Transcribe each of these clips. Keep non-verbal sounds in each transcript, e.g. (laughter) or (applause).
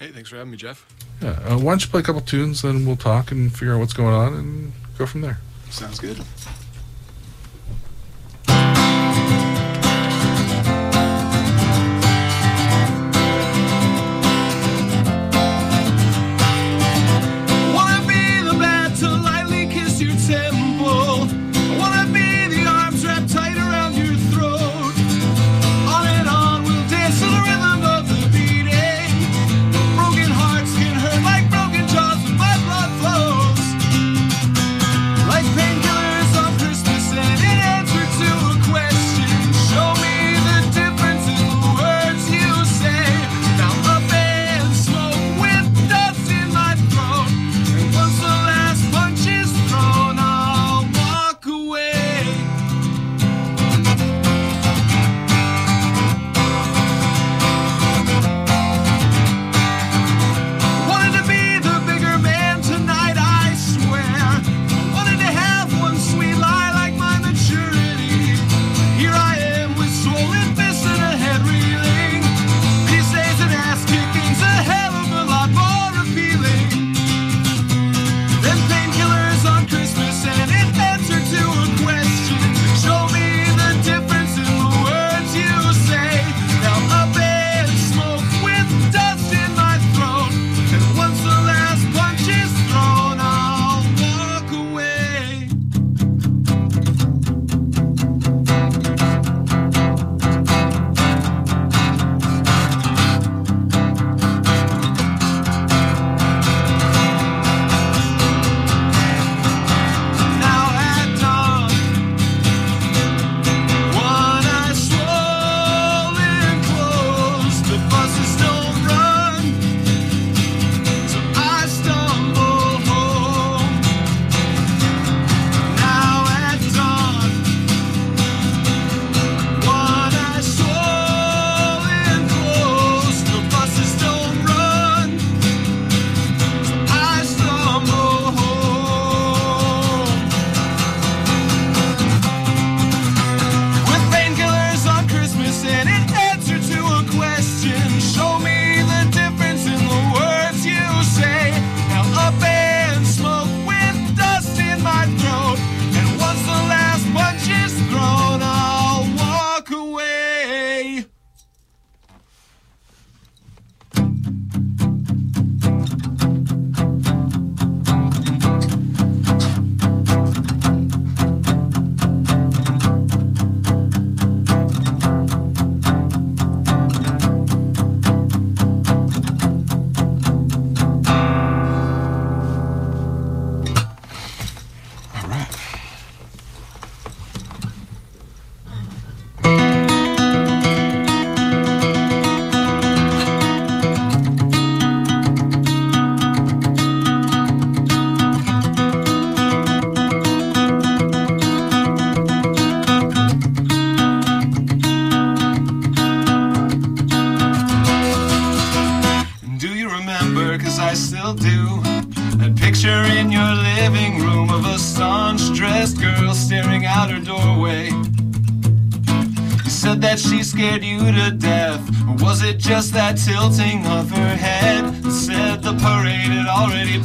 Hey, thanks for having me, Jeff. Yeah. Uh, why don't you play a couple tunes, then we'll talk and figure out what's going on and go from there. Sounds good.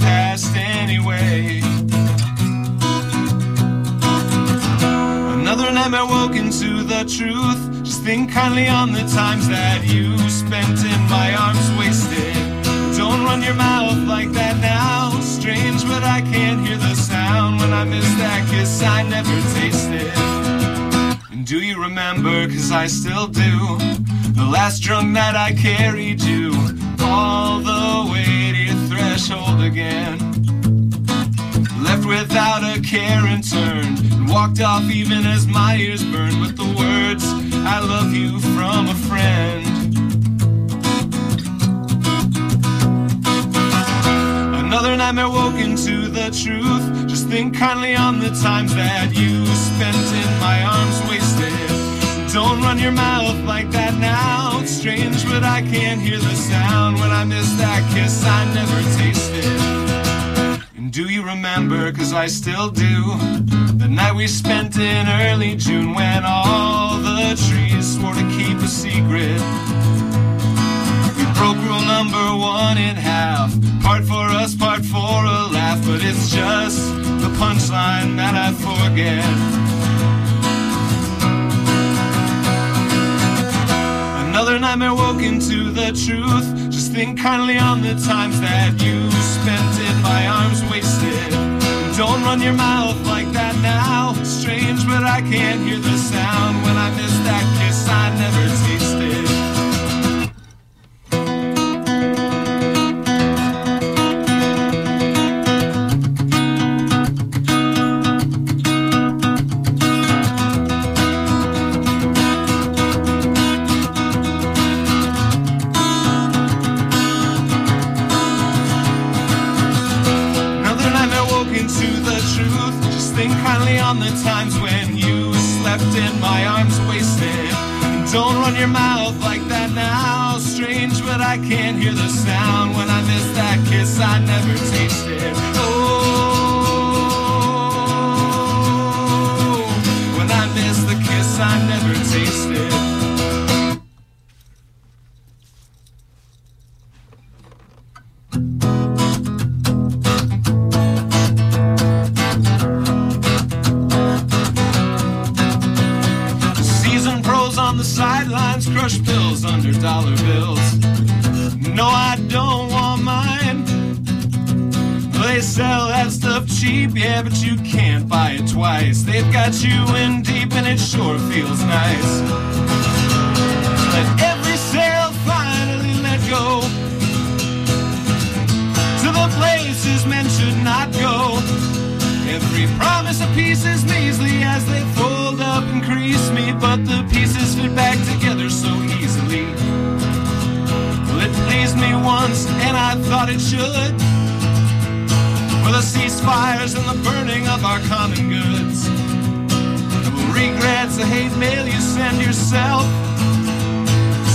Already anyway? Another nightmare woke into the truth. Just think kindly on the times that you spent in my arms wasted. Don't run your mouth like that now. Strange, but I can't hear the sound when I miss that kiss I never tasted. And do you remember, cause I still do, the last drunk night I carried you all the way again? Left without a care and turned, and walked off even as my ears burned with the words, I love you from a friend. Another nightmare woke into the truth. Just think kindly on the times that you spent in my arms. Don't run your mouth like that now. It's strange, but I can't hear the sound when I miss that kiss I never tasted. And do you remember, cause I still do, the night we spent in early June when all the trees swore to keep a secret? We Broke rule number one in half. Part for us, part for a laugh. But it's just the punchline that I forget. Nightmare woke into the truth. Just think kindly on the times that you spent in my arms wasted. Don't run your mouth like that now. Strange, but I can't hear the sound when I miss that kiss I never tasted. I can't hear the sound when I miss that kiss I never tasted. Oh, when I miss the kiss I never tasted. Seasoned pros on the sidelines, crush pills under dollar bills. Cheap, yeah, but you can't buy it twice. They've got you in deep and it sure feels nice. Let every sail finally let go to the places men should not go. Every promise of peace is measly as they fold up and crease me, but the pieces fit back together so easily. Well, it pleased me once, and I thought it should. For the ceasefires and the burning of our common goods. The regrets, the hate mail you send yourself.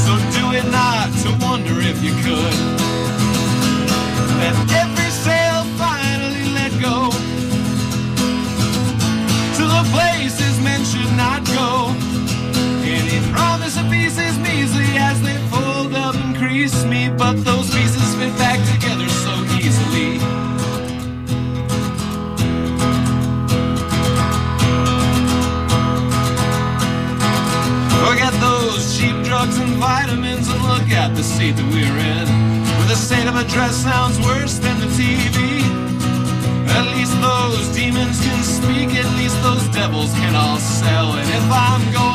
So do it not to wonder if you could. Let every sail finally let go to the places men should not go. Any promise of peace is measly as they fold up and crease me, but those pieces fit back together at the state that we're in. Where the state of a dress sounds worse than the TV. At least those demons can speak, at least those devils can all sell. And if I'm going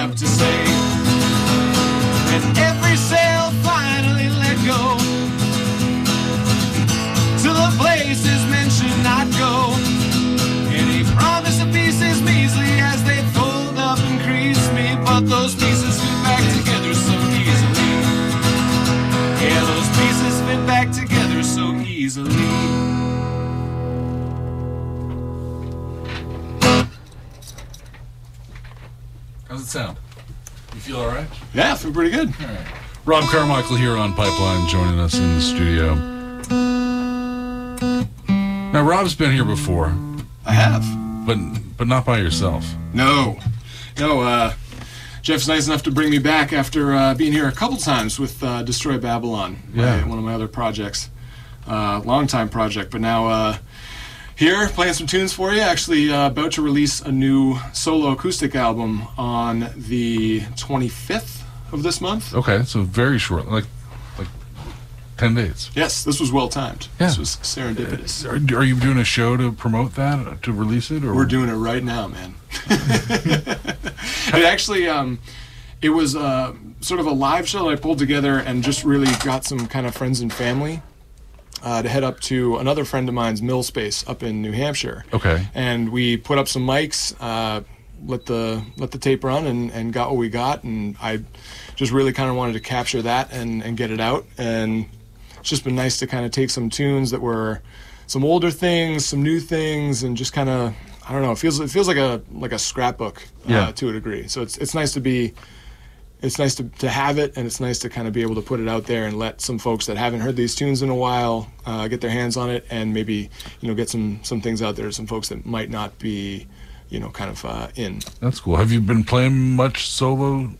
except to say feel all right? Yeah, feel pretty good. All right. Rob Carmichael here on Pipeline, joining us in the studio. Now, Rob's been here before, I have. but but not by yourself. No, no. Uh, Jeff's nice enough to bring me back after uh, being here a couple times with uh, Destroy Babylon, Yeah. one of my other projects. Uh, long time project, but now uh, here playing some tunes for you. Actually, uh, about to release a new solo acoustic album on the 25th of this month. Okay, so very short, like like ten days. Yes, this was well timed. Yeah. This was serendipitous. Are, are you doing a show to promote that, to release it, or We're doing it right now, man. (laughs) it actually, um, it was uh, sort of a live show that I pulled together and just really got some kind of friends and family uh, to head up to another friend of mine's mill space up in New Hampshire. Okay. And we put up some mics, uh, let the let the tape run, and, and got what we got. And I just really kind of wanted to capture that and, and get it out. And it's just been nice to kind of take some tunes that were some older things, some new things, and just kind of I don't know. It feels it feels like a like a scrapbook uh, Yeah. to a degree. So it's it's nice to be. It's nice to, to have it, and it's nice to kind of be able to put it out there and let some folks that haven't heard these tunes in a while uh, get their hands on it, and maybe you know get some some things out there. Some folks that might not be, you know, kind of uh, in. That's cool. Have you been playing much solo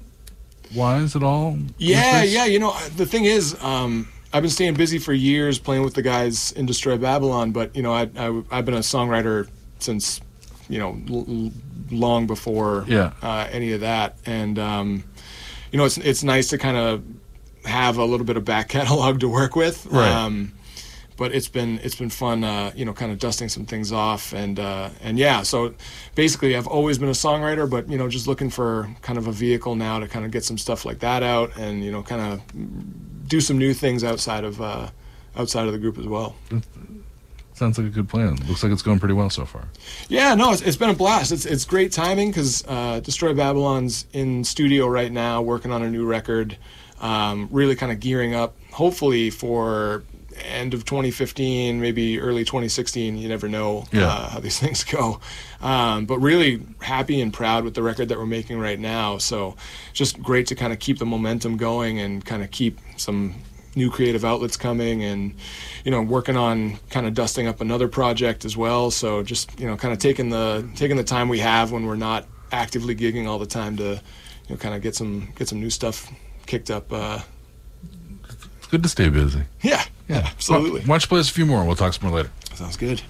wise at all? Yeah, yeah. You know, the thing is, um, I've been staying busy for years playing with the guys in Destroy Babylon, but you know, I, I I've been a songwriter since you know l- l- long before Yeah. uh, any of that, and um, you know, it's it's nice to kind of have a little bit of back (laughs) catalog to work with. Right. Um, but it's been it's been fun, uh, you know, kind of dusting some things off, and uh, and yeah. So basically, I've always been a songwriter, but you know, just looking for kind of a vehicle now to kind of get some stuff like that out, and you know, kind of do some new things outside of uh, outside of the group as well. Sounds like a good plan. Looks like it's going pretty well so far. Yeah, no, it's, it's been a blast. It's it's great timing because uh, Destroy Babylon's in studio right now, working on a new record, um, really kind of gearing up, hopefully for end of 2015, maybe early 2016. You never know Yeah. uh, how these (laughs) things go, um, but really happy and proud with the record that we're making right now. So just great to kind of keep the momentum going and kind of keep some new creative outlets coming and you know working on kind of dusting up another project as well so just you know kind of taking the taking the time we have when we're not actively gigging all the time to you know kind of get some get some new stuff kicked up uh It's good to stay busy. yeah yeah absolutely Why don't you play us a few more? We'll talk some more later. sounds good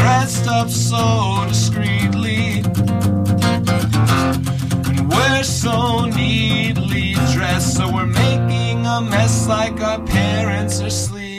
dressed up so discreetly. And we're so neatly dressed, so we're making a mess like our parents are sleeping.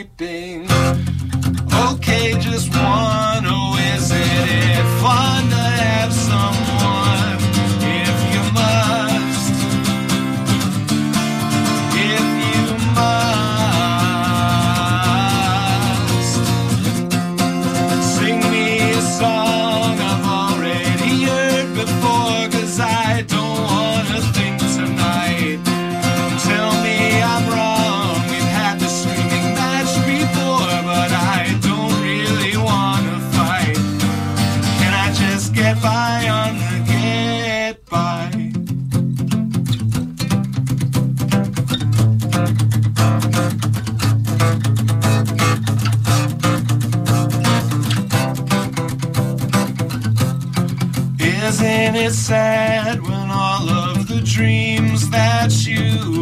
Sad when all of the dreams that you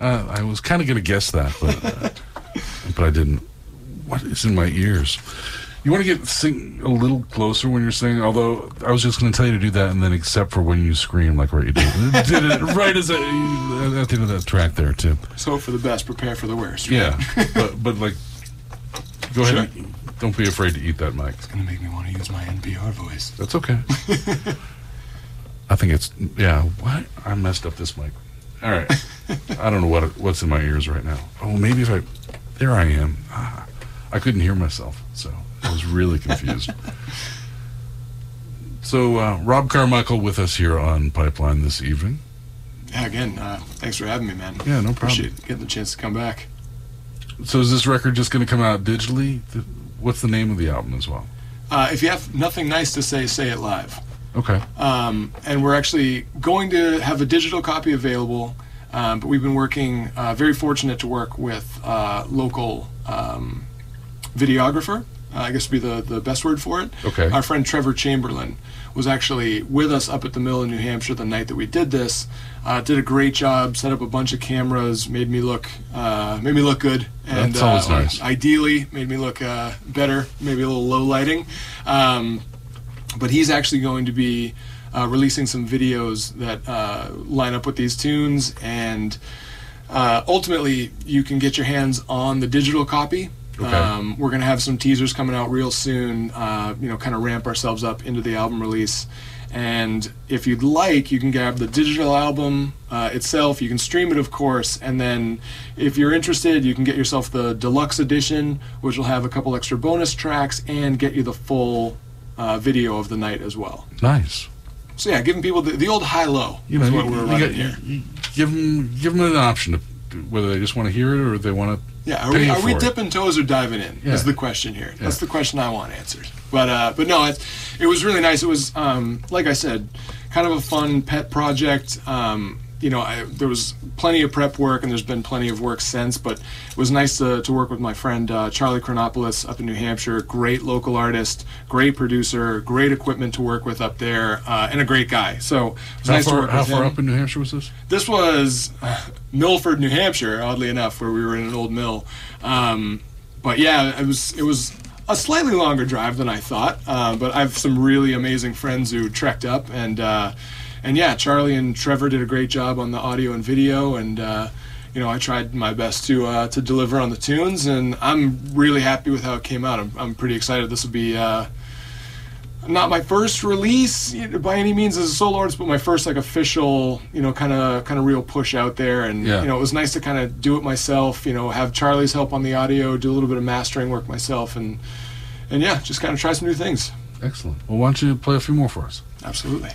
Uh, I was kind of going to guess that, but uh, but I didn't. What is in my ears? You want to get sing a little closer when you're singing. Although I was just going to tell you to do that, and then except for when you scream, like right you did, (laughs) did it right as a, at the end of that track there too. So for the best, prepare for the worst. Yeah, but but like, go ahead. And- Don't be afraid to eat that mic. It's gonna make me want to use my NPR voice. That's okay. (laughs) I think it's yeah. What I messed up this mic. All right. I don't know what what's in my ears right now. Oh, maybe if I there I am. Ah, I couldn't hear myself, so I was really confused. (laughs) so uh, Rob Carmichael with us here on Pipeline this evening. Yeah, again, uh, thanks for having me, man. Yeah, no problem. Appreciate getting the chance to come back. So is this record just going to come out digitally? What's the name of the album as well? Uh, if you have nothing nice to say, say it live. Okay. Um, and we're actually going to have a digital copy available. Um, but we've been working, uh, very fortunate to work with uh, local um, videographer. Uh, I guess would be the, the best word for it. Okay. Our friend Trevor Chamberlain was actually with us up at the mill in New Hampshire the night that we did this. Uh, did a great job, set up a bunch of cameras, made me look uh, made me look good, and That's always uh, nice. ideally made me look uh, better, maybe a little low lighting. Um, but he's actually going to be uh, releasing some videos that uh, line up with these tunes and uh, ultimately you can get your hands on the digital copy. Okay. um, we're going to have some teasers coming out real soon uh, you know kind of ramp ourselves up into the album release. And if you'd like you can grab the digital album uh, itself. You can stream it of course. And then if you're interested you can get yourself the deluxe edition which will have a couple extra bonus tracks and get you the full uh, video of the night as well. Nice. So yeah, giving people the, the old high low You know, is you, what we're you running got- here. you- give them give them an option to whether they just want to hear it or they want to. Yeah, are we, are we dipping toes or diving in? Yeah. Is the question here. That's the question I want answered. But uh, but no, it, it was really nice. It was um, like I said, kind of a fun pet project. Um, you know, I, there was plenty of prep work, and there's been plenty of work since. But it was nice to, to work with my friend uh, Charlie Chronopoulos up in New Hampshire. Great local artist, great producer, great equipment to work with up there, uh, and a great guy. So it was How nice to far, work how with far him. up in New Hampshire was this? This was uh, Milford, New Hampshire, oddly enough, where we were in an old mill. Um, but yeah, it was it was a slightly longer drive than I thought. Uh, but I have some really amazing friends who trekked up, and uh, and yeah, Charlie and Trevor did a great job on the audio and video, and uh, you know I tried my best to uh, to deliver on the tunes, and I'm really happy with how it came out. I'm, I'm pretty excited. This will be. Uh, not my first release by any means as a solo artist, but my first like official, you know, kind of kind of real push out there. And Yeah. you know, it was nice to kind of do it myself. You know, have Charlie's help on the audio, do a little bit of mastering work myself, and and yeah, just kind of try some new things. Excellent. Well, why don't you play a few more for us? Absolutely.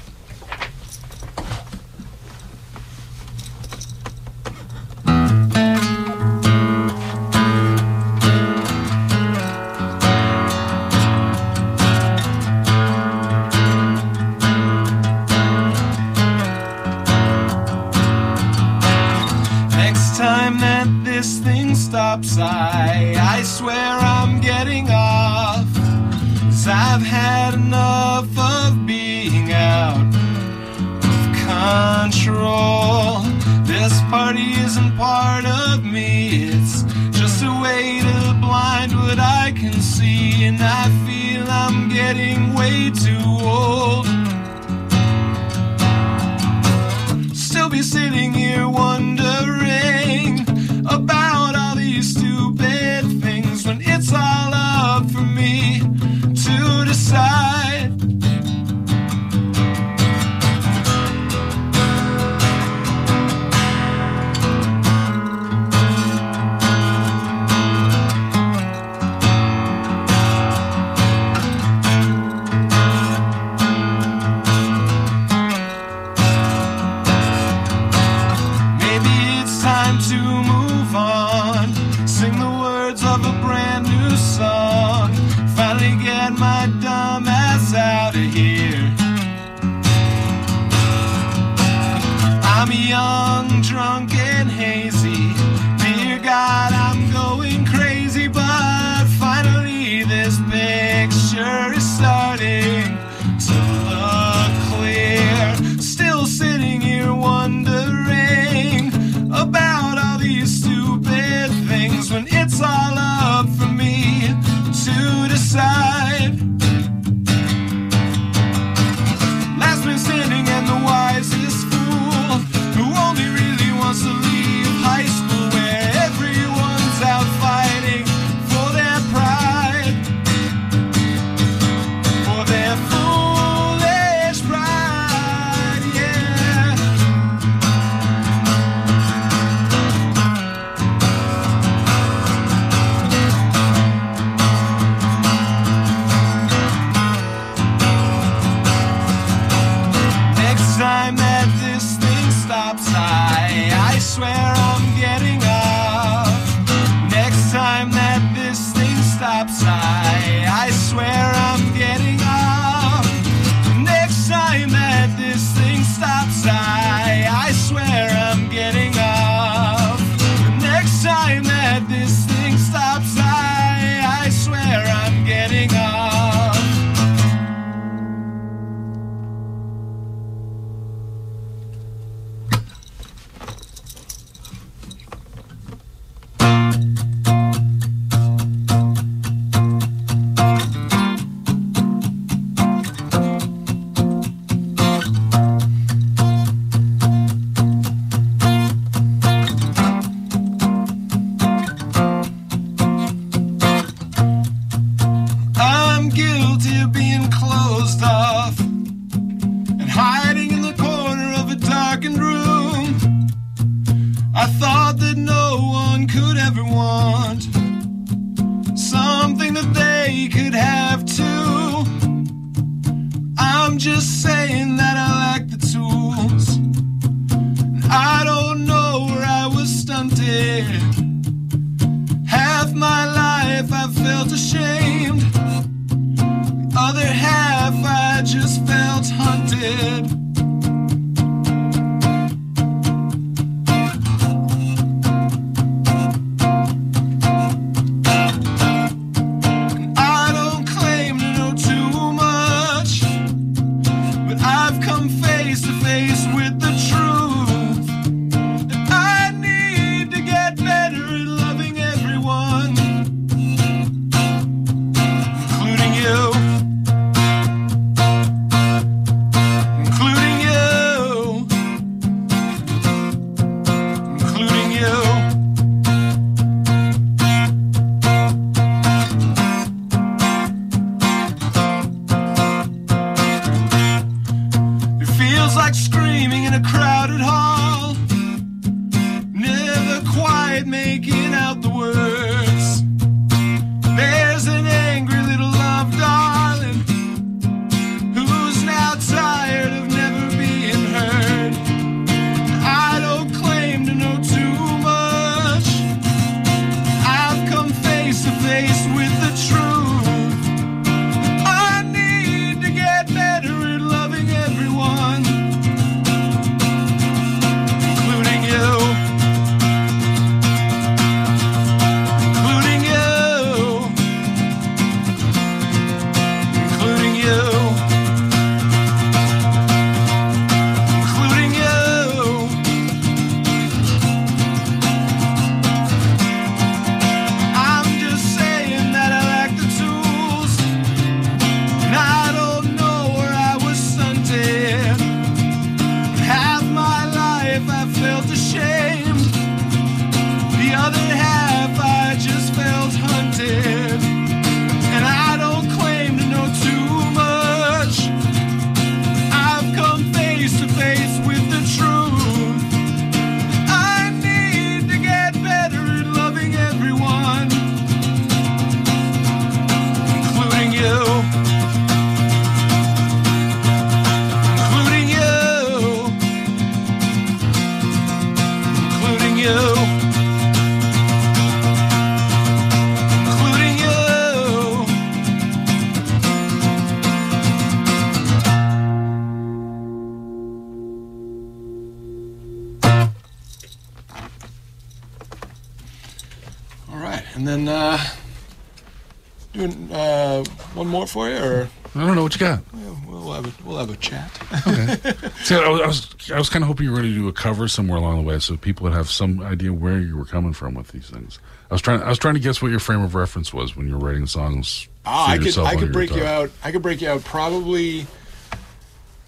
More for you, or I don't know what you got. we'll have a, we'll have a chat. (laughs) See, I was, I was, I was kind of hoping you were going to do a cover somewhere along the way, so people would have some idea where you were coming from with these things. I was trying, I was trying to guess what your frame of reference was when you were writing songs. Oh, I could I could break you out. I could break you out probably.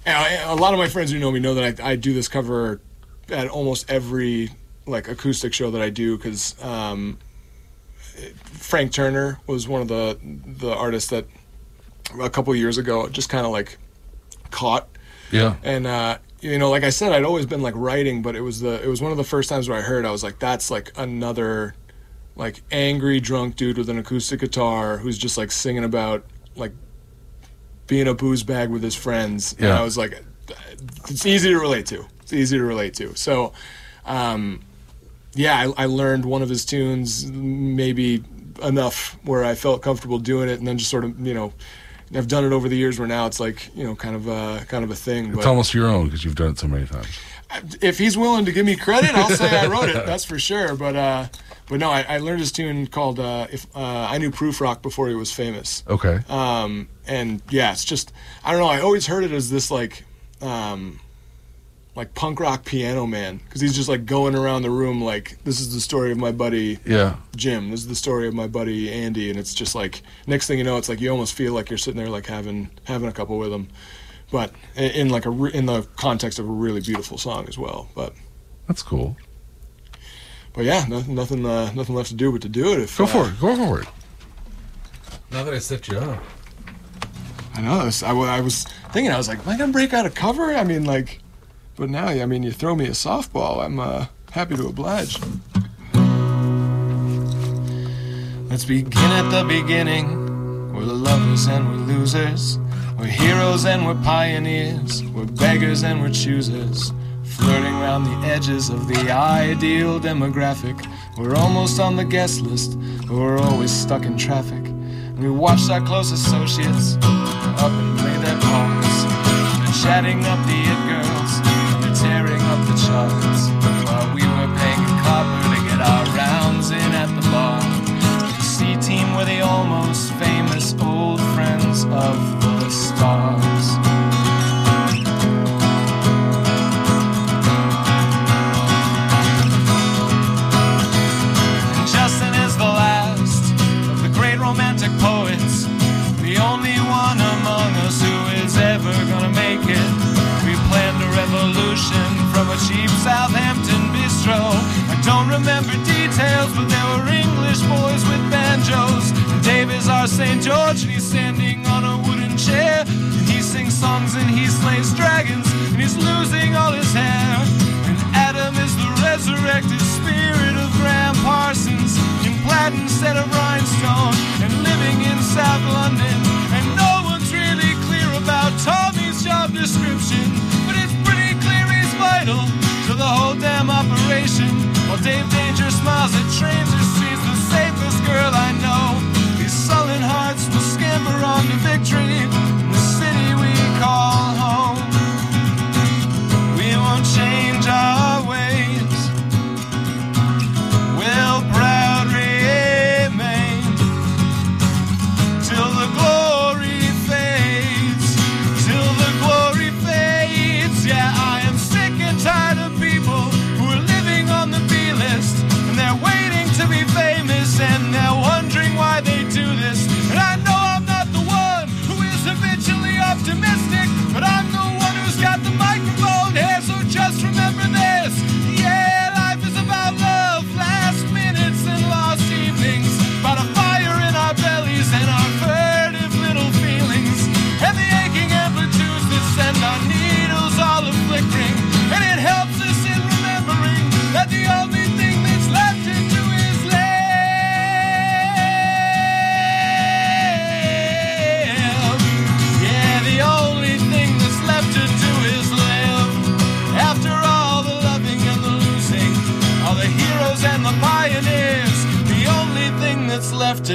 A lot of my friends who know me know that I, I do this cover at almost every like acoustic show that I do because um, Frank Turner was one of the the artists that a couple years ago just kind of like caught Yeah, and uh, you know, like I said, I'd always been like writing, but it was the it was one of the first times where I heard I was like, that's like another like angry drunk dude with an acoustic guitar who's just like singing about like being a booze bag with his friends. And Yeah. I was like, it's easy to relate to. It's easy to relate to. So, um, yeah, I, I learned one of his tunes, maybe enough where I felt comfortable doing it, and then just sort of, you know, I've done it over the years where now it's like, you know, kind of a kind of a thing. it's But almost your own because you've done it so many times. if he's willing to give me credit, I'll say I wrote it. (laughs) That's for sure. But uh, but no, I, I learned his tune called uh, "If uh, I Knew Prufrock" before he was famous. Okay, Um, and yeah, it's just I don't know. I always heard it as this like um, like punk rock piano man because he's just like going around the room like this is the story of my buddy yeah, Jim. This is the story of my buddy Andy, and it's just like next thing you know, it's like you almost feel like you're sitting there like having having a couple with him, but in, in like a re- in the context of a really beautiful song as well. But that's cool. but yeah, nothing nothing uh, nothing left to do but to do it. If Go uh, for it. Go for it. Now that I set you up. I know. I was, I, I was thinking. I was like, am I gonna break out a cover? I mean, like, but now, I mean, you throw me a softball. I'm uh, happy to oblige. Let's begin at the beginning. We're lovers and we're losers. We're heroes and we're pioneers. We're beggars and we're choosers. flirting around the edges of the ideal demographic. We're almost on the guest list, but we're always stuck in traffic. We watched our close associates up and play their. They're chatting up the up. While we were paying copper to get our rounds in at the bar. The C team were the almost famous old friends of the stars. Cheap Southampton bistro. I don't remember details, but there were English boys with banjos. And Dave is our St. George, and he's standing on a wooden chair. And he sings songs and he slays dragons, and he's losing all his hair. And Adam is the resurrected spirit of Gram Parsons in plaid instead of rhinestone and living in South London. And no one's really clear about Tommy's job description, While Dave Danger smiles at trains or sees the safest girl I know. These sullen hearts will scamper on to victory in the city we call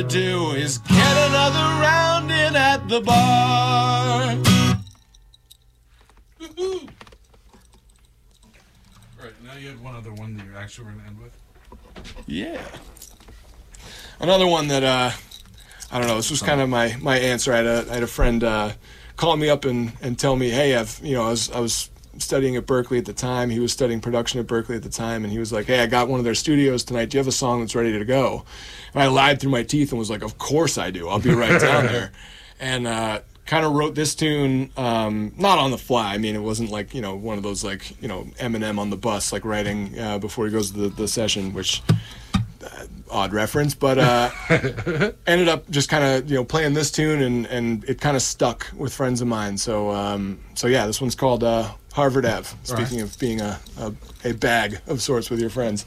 do is get another round in at the bar. All right, now you had one other one that you're actually going to end with. Yeah. Another one that uh, I don't know. This was kind of my my answer. I had a I had a friend uh, call me up and, and tell me, hey, I've you know I was I was studying at Berkeley at the time. He was studying production at Berkeley at the time, and he was like, hey, I got one of their studios tonight. Do you have a song that's ready to go? And I lied through my teeth and was like, of course I do. I'll be right down (laughs) there. And uh, kind of wrote this tune um, not on the fly. I mean, it wasn't like you know one of those like you know Eminem on the bus like writing uh, before he goes to the, the session, which uh, odd reference, but uh, (laughs) ended up just kind of you know playing this tune and and it kind of stuck with friends of mine. So um, so yeah, this one's called uh, Harvard Ave. Speaking of being a, a a bag of sorts with your friends.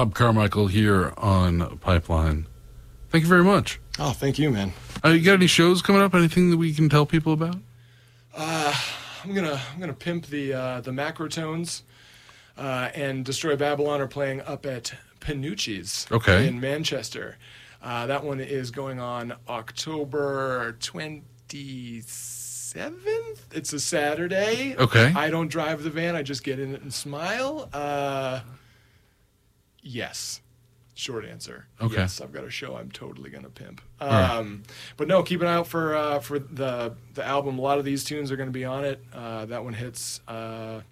Rob Carmichael here on Pipeline. Thank you very much. Oh, thank you, man. Uh, you got any shows coming up? Anything that we can tell people about? I'm gonna I'm gonna pimp the uh, the Macrotones uh, and Destroy Babylon are playing up at Penuche's Okay. in Manchester. Uh, that one is going on October 27th. It's a Saturday. Okay. I don't drive the van. I just get in it and smile. Uh, yes. Short answer. Okay. Yes, I've got a show I'm totally gonna pimp. right. Um, but no, keep an eye out for uh, for the the album. A lot of these tunes are gonna be on it. Uh, that one hits uh,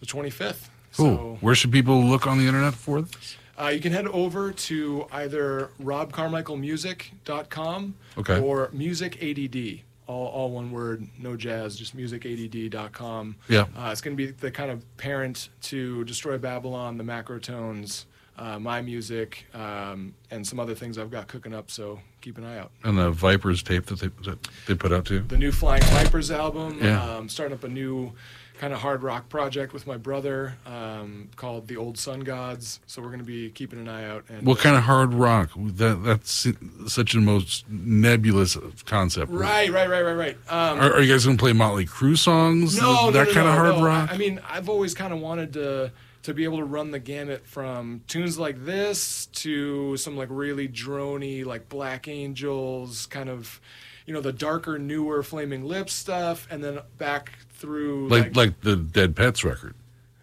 the 25th. Cool. So Where should people look on the internet for this? uh, you can head over to either robcarmichaelmusic.com Okay. or musicadd. All, all one word, no jazz, just musicadd.com. Yeah. Uh, it's going to be the kind of parent to Destroy Babylon, the Macrotones, uh, my music, um, and some other things I've got cooking up. So keep an eye out. And the Vipers tape that they that they put out too. The new Flying Vipers album. Yeah. Um, starting up a new kind of hard rock project with my brother um, called the Old Sun Gods. So we're going to be keeping an eye out. And, What kind of hard rock? That that's such a most nebulous concept. Right, right, right, right, right. Um, Are, are you guys going to play Motley Crue songs? no, that no, no, kind no, of hard no. rock. I mean, I've always kind of wanted to to be able to run the gamut from tunes like this to some like really drony, like Black Angels, kind of, you know, the darker, newer Flaming Lips stuff, and then back through like like the Dead Pets record.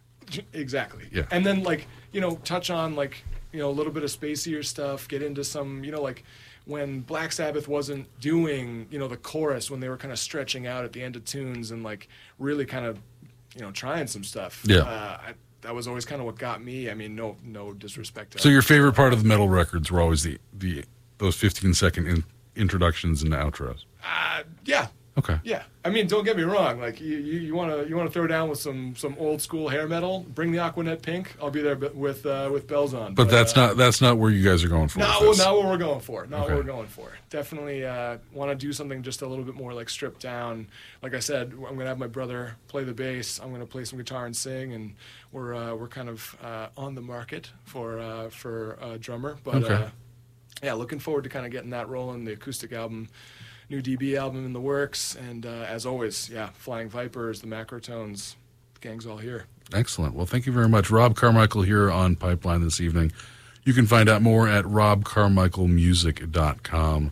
(laughs) exactly. Yeah. And then like you know touch on like you know a little bit of spacier stuff. Get into some you know like when Black Sabbath wasn't doing you know the chorus when they were kind of stretching out at the end of tunes and like really kind of you know trying some stuff. Yeah. Uh, I, that was always kind of what got me. I mean, no no disrespect. To So your favorite part of the metal records were always the the those 15 second in, introductions and outros. uh, yeah. Okay. Yeah, I mean, don't get me wrong. Like, you, you, you want to you want to throw down with some some old school hair metal. Bring the Aquanet Pink. I'll be there with uh, with bells on. But that's uh, not that's not where you guys are going for. Not, this. not what we're going for. Not Okay. what we're going for. Definitely uh, want to do something just a little bit more like stripped down. Like I said, I'm going to have my brother play the bass. I'm going to play some guitar and sing, and we're uh, we're kind of uh, on the market for uh, for a drummer. But Okay. uh, yeah, looking forward to kind of getting that rolling. The acoustic album, new DB album in the works, and uh, as always, yeah, Flying Vipers, the Macrotones, the gang's all here. Excellent. Well, thank you very much. Rob Carmichael here on Pipeline this evening. You can find out more at robcarmichaelmusic.com.